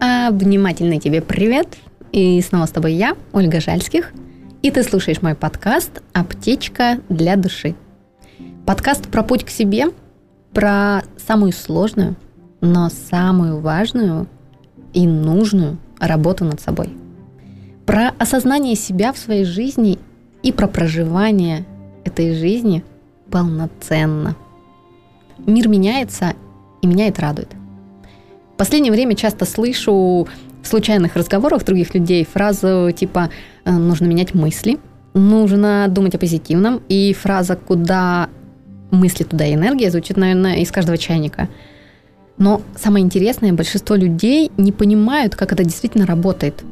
Обнимательный тебе привет. И снова с тобой я, Ольга Жальских. И ты слушаешь мой подкаст «Аптечка для души». Подкаст про путь к себе, про самую сложную, но самую важную и нужную работу над собой. Про осознание себя в своей жизни и про проживание этой жизни полноценно. Мир меняется, и меня это радует. В последнее время часто слышу в случайных разговорах других людей фразу типа «Э, «нужно менять мысли», «нужно думать о позитивном», и фраза «куда мысли, туда и энергия» звучит, наверное, из каждого чайника. Но самое интересное, большинство людей не понимают, как это действительно работает.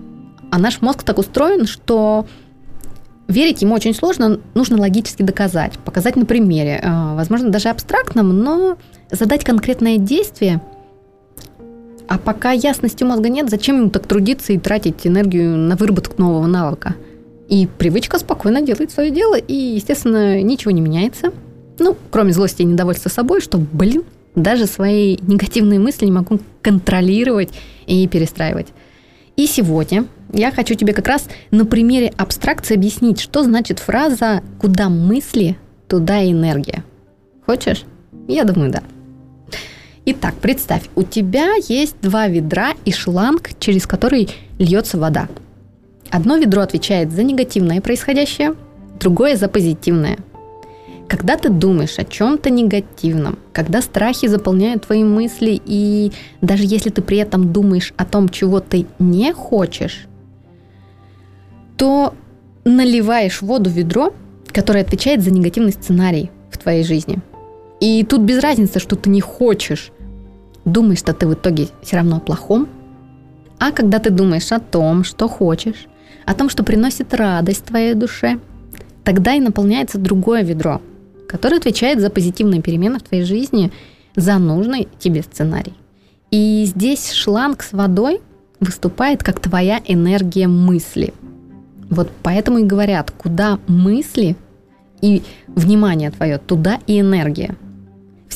А наш мозг так устроен, что верить ему очень сложно, нужно логически доказать, показать на примере, э, возможно, даже абстрактном, но задать конкретное действие. А пока ясности у мозга нет, зачем ему так трудиться и тратить энергию на выработку нового навыка? И привычка спокойно делает свое дело, и, естественно, ничего не меняется. Ну, кроме злости и недовольства собой, что, блин, даже свои негативные мысли не могу контролировать и перестраивать. И сегодня я хочу тебе как раз на примере абстракции объяснить, что значит фраза «куда мысли, туда энергия». Хочешь? Я думаю, да. Итак, представь, у тебя есть два ведра и шланг, через который льется вода. Одно ведро отвечает за негативное происходящее, другое за позитивное. Когда ты думаешь о чем-то негативном, когда страхи заполняют твои мысли, и даже если ты при этом думаешь о том, чего ты не хочешь, то наливаешь воду в ведро, которое отвечает за негативный сценарий в твоей жизни. И тут без разницы, что ты не хочешь. Думаешь, что ты в итоге все равно плохом. А когда ты думаешь о том, что хочешь, о том, что приносит радость твоей душе, тогда и наполняется другое ведро, которое отвечает за позитивные перемены в твоей жизни, за нужный тебе сценарий. И здесь шланг с водой выступает как твоя энергия мысли – вот поэтому и говорят, куда мысли и внимание твое, туда и энергия.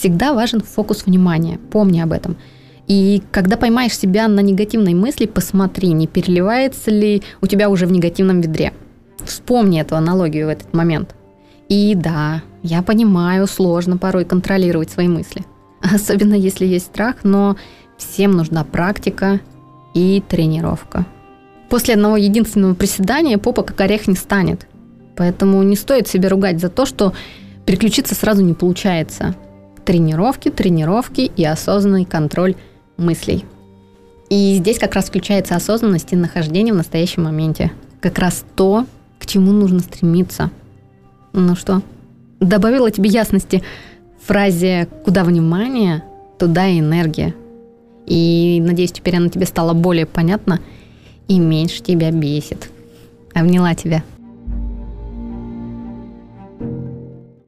Всегда важен фокус внимания, помни об этом. И когда поймаешь себя на негативной мысли, посмотри, не переливается ли у тебя уже в негативном ведре. Вспомни эту аналогию в этот момент. И да, я понимаю, сложно порой контролировать свои мысли. Особенно если есть страх, но всем нужна практика и тренировка после одного единственного приседания попа как орех не станет. Поэтому не стоит себя ругать за то, что переключиться сразу не получается. Тренировки, тренировки и осознанный контроль мыслей. И здесь как раз включается осознанность и нахождение в настоящем моменте. Как раз то, к чему нужно стремиться. Ну что, добавила тебе ясности в фразе «куда внимание, туда и энергия». И надеюсь, теперь она тебе стала более понятна – и меньше тебя бесит. Обняла тебя.